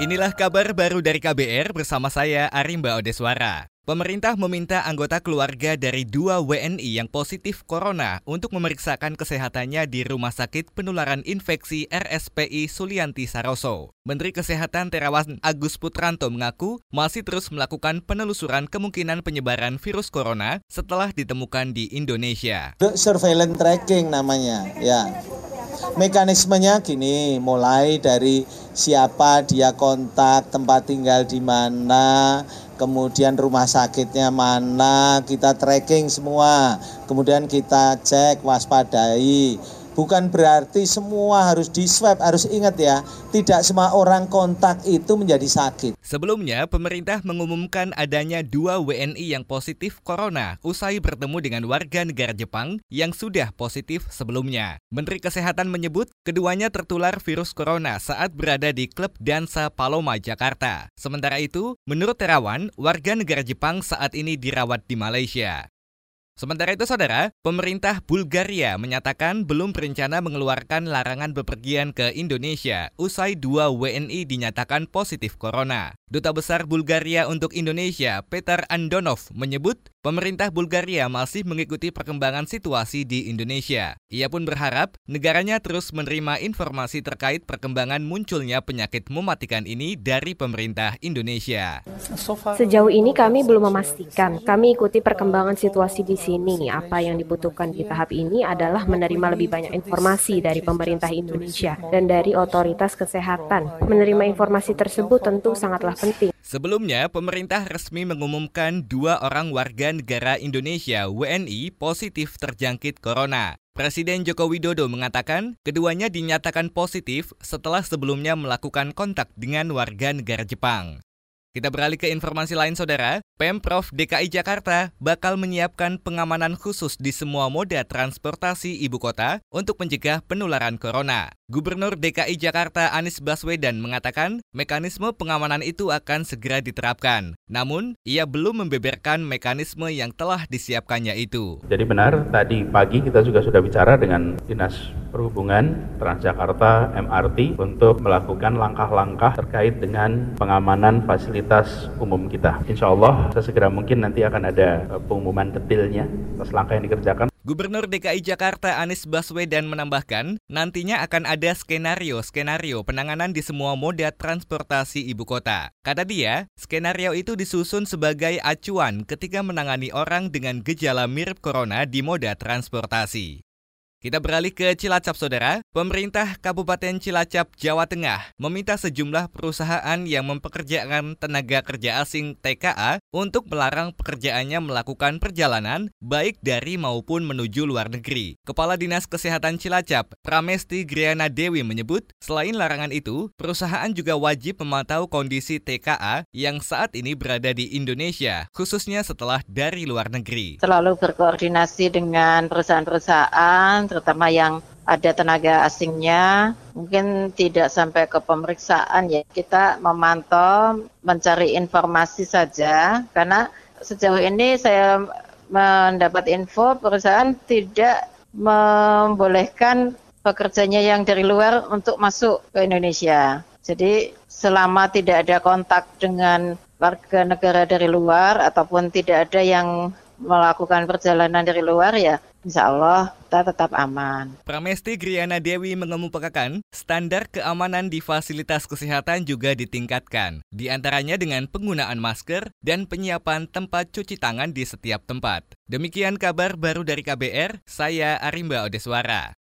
Inilah kabar baru dari KBR bersama saya Arimba Odeswara. Pemerintah meminta anggota keluarga dari dua WNI yang positif corona untuk memeriksakan kesehatannya di Rumah Sakit Penularan Infeksi RSPI Sulianti Saroso. Menteri Kesehatan Terawan Agus Putranto mengaku masih terus melakukan penelusuran kemungkinan penyebaran virus corona setelah ditemukan di Indonesia. Surveillance tracking namanya, ya. Mekanismenya gini, mulai dari siapa dia kontak, tempat tinggal di mana, kemudian rumah sakitnya mana, kita tracking semua, kemudian kita cek, waspadai, bukan berarti semua harus di swab. Harus ingat ya, tidak semua orang kontak itu menjadi sakit. Sebelumnya, pemerintah mengumumkan adanya dua WNI yang positif corona usai bertemu dengan warga negara Jepang yang sudah positif sebelumnya. Menteri Kesehatan menyebut keduanya tertular virus corona saat berada di klub Dansa Paloma, Jakarta. Sementara itu, menurut Terawan, warga negara Jepang saat ini dirawat di Malaysia. Sementara itu, saudara, pemerintah Bulgaria menyatakan belum berencana mengeluarkan larangan bepergian ke Indonesia usai dua WNI dinyatakan positif corona. Duta Besar Bulgaria untuk Indonesia, Peter Andonov, menyebut pemerintah Bulgaria masih mengikuti perkembangan situasi di Indonesia. Ia pun berharap negaranya terus menerima informasi terkait perkembangan munculnya penyakit mematikan ini dari pemerintah Indonesia. Sejauh ini kami belum memastikan. Kami ikuti perkembangan situasi di sini. Apa yang dibutuhkan di tahap ini adalah menerima lebih banyak informasi dari pemerintah Indonesia dan dari otoritas kesehatan. Menerima informasi tersebut tentu sangatlah penting. Sebelumnya, pemerintah resmi mengumumkan dua orang warga negara Indonesia WNI positif terjangkit corona. Presiden Joko Widodo mengatakan keduanya dinyatakan positif setelah sebelumnya melakukan kontak dengan warga negara Jepang. Kita beralih ke informasi lain saudara, Pemprov DKI Jakarta bakal menyiapkan pengamanan khusus di semua moda transportasi ibu kota untuk mencegah penularan corona. Gubernur DKI Jakarta Anies Baswedan mengatakan mekanisme pengamanan itu akan segera diterapkan. Namun, ia belum membeberkan mekanisme yang telah disiapkannya itu. Jadi benar, tadi pagi kita juga sudah bicara dengan Dinas Perhubungan Transjakarta MRT untuk melakukan langkah-langkah terkait dengan pengamanan fasilitas umum kita. Insya Allah, sesegera mungkin nanti akan ada eh, pengumuman detailnya atas langkah yang dikerjakan. Gubernur DKI Jakarta Anies Baswedan menambahkan, nantinya akan ada skenario-skenario penanganan di semua moda transportasi ibu kota. Kata dia, skenario itu disusun sebagai acuan ketika menangani orang dengan gejala mirip corona di moda transportasi. Kita beralih ke Cilacap, Saudara. Pemerintah Kabupaten Cilacap, Jawa Tengah meminta sejumlah perusahaan yang mempekerjakan tenaga kerja asing TKA untuk melarang pekerjaannya melakukan perjalanan baik dari maupun menuju luar negeri. Kepala Dinas Kesehatan Cilacap, Pramesti Griana Dewi menyebut, selain larangan itu, perusahaan juga wajib memantau kondisi TKA yang saat ini berada di Indonesia, khususnya setelah dari luar negeri. Selalu berkoordinasi dengan perusahaan-perusahaan terutama yang ada tenaga asingnya, mungkin tidak sampai ke pemeriksaan ya. Kita memantau, mencari informasi saja, karena sejauh ini saya mendapat info perusahaan tidak membolehkan pekerjanya yang dari luar untuk masuk ke Indonesia. Jadi selama tidak ada kontak dengan warga negara dari luar ataupun tidak ada yang melakukan perjalanan dari luar ya insya Allah kita tetap aman. Pramesti Griana Dewi mengemukakan standar keamanan di fasilitas kesehatan juga ditingkatkan, di antaranya dengan penggunaan masker dan penyiapan tempat cuci tangan di setiap tempat. Demikian kabar baru dari KBR, saya Arimba Odeswara.